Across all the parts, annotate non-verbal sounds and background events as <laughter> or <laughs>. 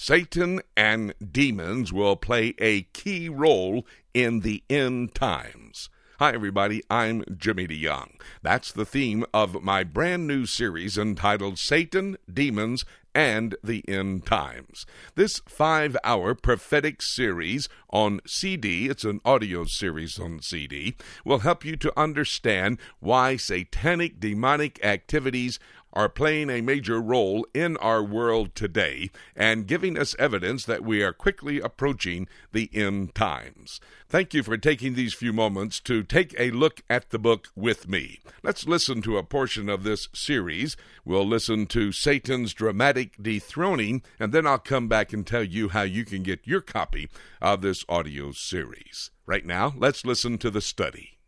Satan and demons will play a key role in the end times. Hi, everybody. I'm Jimmy DeYoung. That's the theme of my brand new series entitled Satan, Demons, and the End Times. This five hour prophetic series on CD, it's an audio series on CD, will help you to understand why satanic demonic activities are playing a major role in our world today and giving us evidence that we are quickly approaching the end times. Thank you for taking these few moments to take a look at the book with me. Let's listen to a portion of this series. We'll listen to Satan's dramatic dethroning, and then I'll come back and tell you how you can get your copy of this audio series. Right now, let's listen to the study.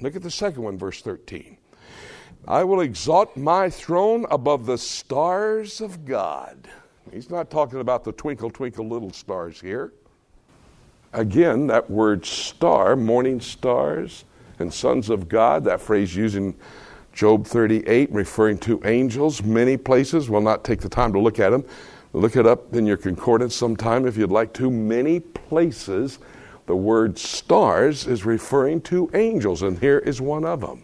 Look at the second one, verse 13. I will exalt my throne above the stars of God. He's not talking about the twinkle, twinkle little stars here. Again, that word star, morning stars and sons of God, that phrase using Job 38, referring to angels, many places. We'll not take the time to look at them. Look it up in your concordance sometime if you'd like to. Many places, the word stars is referring to angels, and here is one of them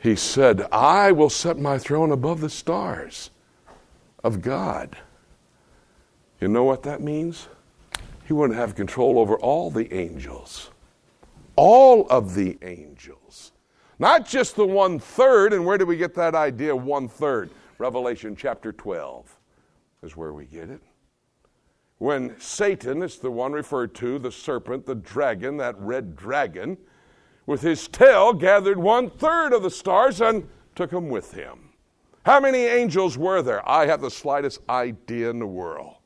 he said, I will set my throne above the stars of God. You know what that means? He wouldn't have control over all the angels. All of the angels. Not just the one third. And where do we get that idea, one third? Revelation chapter 12 is where we get it. When Satan is the one referred to, the serpent, the dragon, that red dragon, with his tail gathered one third of the stars and took them with him. How many angels were there? I have the slightest idea in the world.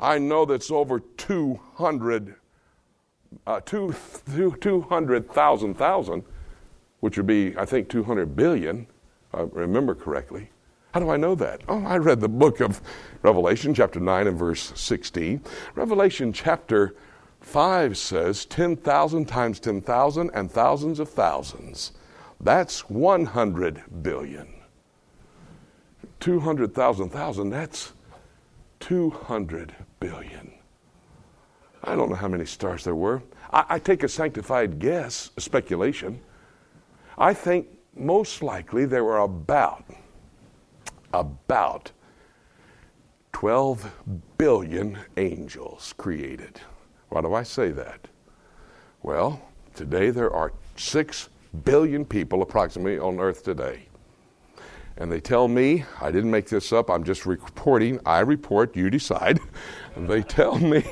I know that's over 200, uh, 200,000 thousand, which would be, I think, 200 billion, if I remember correctly. How do I know that? Oh, I read the book of Revelation, chapter 9 and verse 16. Revelation chapter 5 says 10,000 times 10,000 and thousands of thousands. That's 100 billion. 200,000 thousand, that's 200 billion. I don't know how many stars there were. I, I take a sanctified guess, a speculation. I think most likely there were about, about 12 billion angels created. Why do I say that? Well, today there are 6 billion people approximately on earth today. And they tell me, I didn't make this up, I'm just reporting, I report, you decide. <laughs> They tell me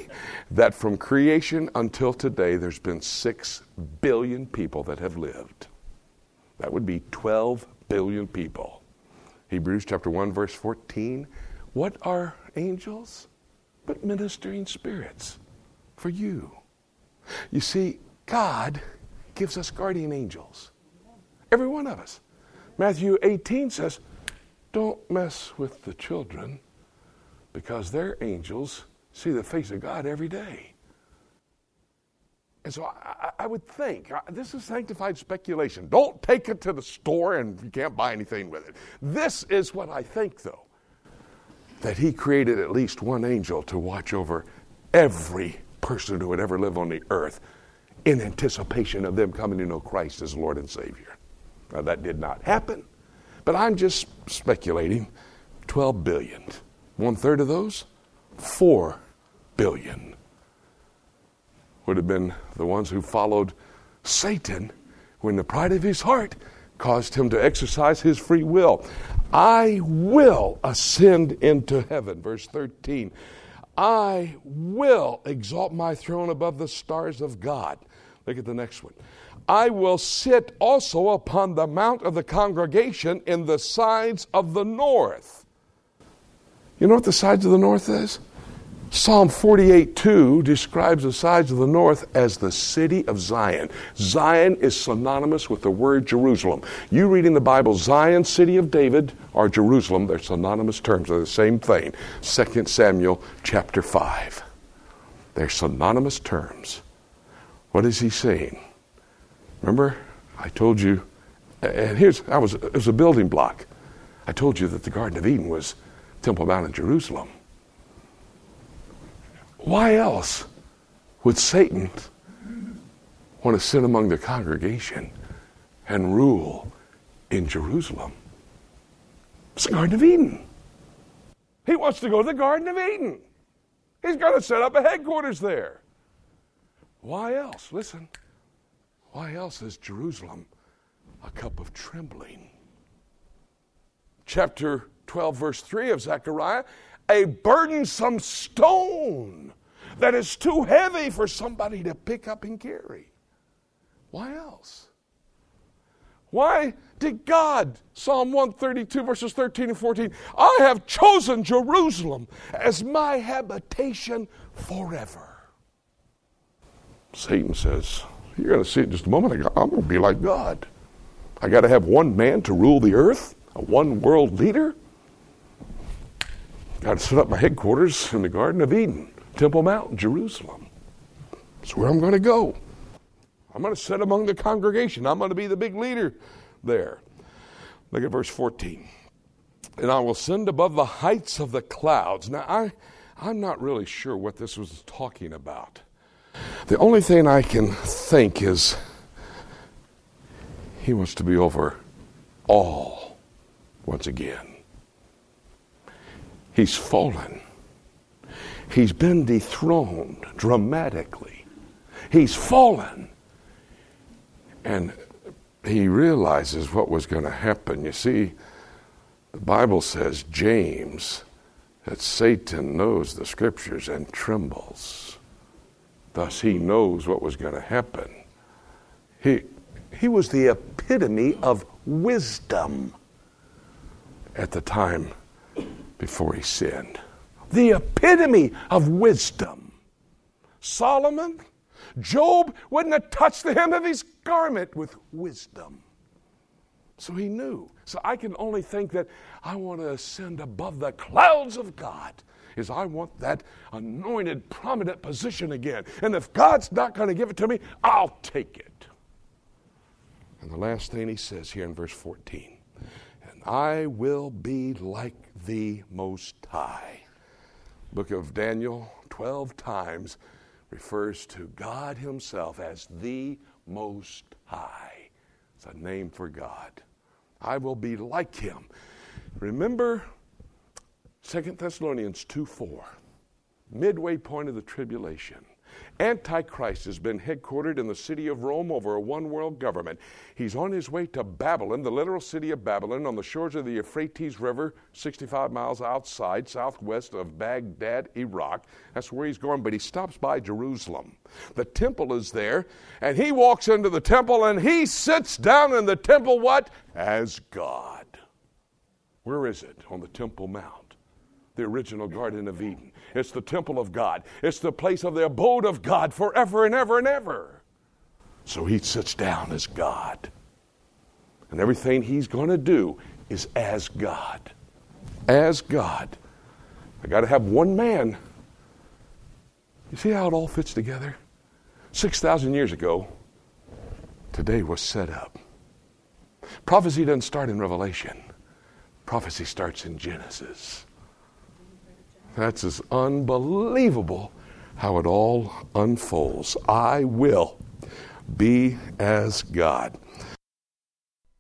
that from creation until today, there's been 6 billion people that have lived. That would be 12 billion people. Hebrews chapter 1, verse 14. What are angels? But ministering spirits for you. You see, God gives us guardian angels. Every one of us. Matthew 18 says, Don't mess with the children because their angels see the face of God every day. And so I, I would think, uh, this is sanctified speculation. Don't take it to the store and you can't buy anything with it. This is what I think, though that He created at least one angel to watch over every person who would ever live on the earth in anticipation of them coming to know Christ as Lord and Savior. Now, that did not happen, but I'm just speculating 12 billion. One third of those, 4 billion, would have been the ones who followed Satan when the pride of his heart caused him to exercise his free will. I will ascend into heaven. Verse 13. I will exalt my throne above the stars of God. Look at the next one. I will sit also upon the mount of the congregation in the sides of the north. You know what the sides of the north is? Psalm 48 2 describes the sides of the north as the city of Zion. Zion is synonymous with the word Jerusalem. You read in the Bible Zion, city of David, or Jerusalem, they're synonymous terms, they're the same thing. 2 Samuel chapter 5. They're synonymous terms. What is he saying? Remember, I told you, and here's, I was, it was a building block. I told you that the Garden of Eden was Temple Mount in Jerusalem. Why else would Satan want to sit among the congregation and rule in Jerusalem? It's the Garden of Eden. He wants to go to the Garden of Eden. He's going to set up a headquarters there. Why else? Listen. Why else is Jerusalem a cup of trembling? Chapter 12, verse 3 of Zechariah a burdensome stone that is too heavy for somebody to pick up and carry. Why else? Why did God, Psalm 132, verses 13 and 14, I have chosen Jerusalem as my habitation forever? Satan says, You're going to see it in just a moment. I'm going to be like God. I got to have one man to rule the earth, a one world leader. Got to set up my headquarters in the Garden of Eden, Temple Mount, Jerusalem. That's where I'm going to go. I'm going to sit among the congregation. I'm going to be the big leader there. Look at verse 14. And I will send above the heights of the clouds. Now, I, I'm not really sure what this was talking about. The only thing I can think is he wants to be over all once again. He's fallen. He's been dethroned dramatically. He's fallen. And he realizes what was going to happen. You see, the Bible says, James, that Satan knows the scriptures and trembles. Thus, he knows what was going to happen. He, he was the epitome of wisdom at the time before he sinned. The epitome of wisdom. Solomon, Job wouldn't have touched the hem of his garment with wisdom. So he knew. So I can only think that I want to ascend above the clouds of God is I want that anointed, prominent position again. And if God's not going to give it to me, I'll take it. And the last thing he says here in verse 14 and I will be like the Most High. Book of Daniel, 12 times refers to God Himself as the Most High. It's a name for God. I will be like Him. Remember Second Thessalonians 2 4, midway point of the tribulation. Antichrist has been headquartered in the city of Rome over a one world government. He's on his way to Babylon, the literal city of Babylon, on the shores of the Euphrates River, 65 miles outside, southwest of Baghdad, Iraq. That's where he's going, but he stops by Jerusalem. The temple is there, and he walks into the temple and he sits down in the temple, what? As God. Where is it? On the Temple Mount the original Garden of Eden. It's the temple of God, it's the place of the abode of God forever and ever and ever. So he sits down as God. And everything he's going to do is as God. As God. I got to have one man. You see how it all fits together? 6,000 years ago, today was set up. Prophecy doesn't start in Revelation, prophecy starts in Genesis. That's as unbelievable how it all unfolds. I will be as God.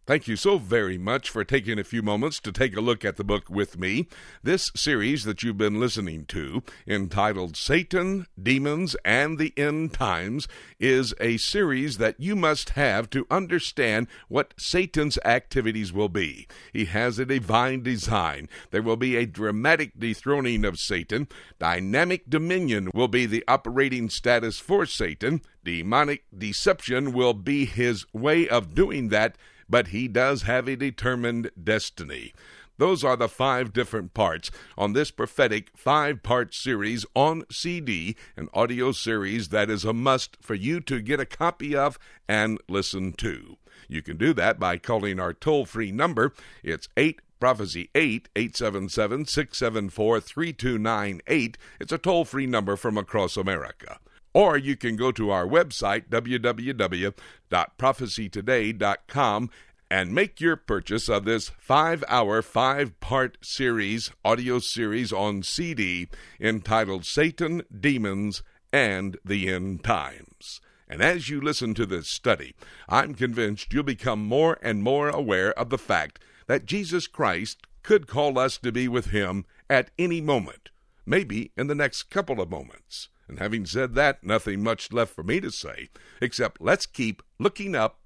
Thank you so very much for taking a few moments to take a look at the book with me. This series that you've been listening to, entitled Satan, Demons, and the End Times, is a series that you must have to understand what Satan's activities will be. He has a divine design. There will be a dramatic dethroning of Satan. Dynamic dominion will be the operating status for Satan. Demonic deception will be his way of doing that but he does have a determined destiny. Those are the five different parts on this prophetic five part series on CD, an audio series that is a must for you to get a copy of and listen to. You can do that by calling our toll free number. It's 8 Prophecy 8 877 674 3298. It's a toll free number from across America. Or you can go to our website, www.prophecytoday.com, and make your purchase of this five hour, five part series, audio series on CD entitled Satan, Demons, and the End Times. And as you listen to this study, I'm convinced you'll become more and more aware of the fact that Jesus Christ could call us to be with Him at any moment, maybe in the next couple of moments. And having said that, nothing much left for me to say, except let's keep looking up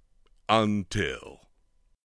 until.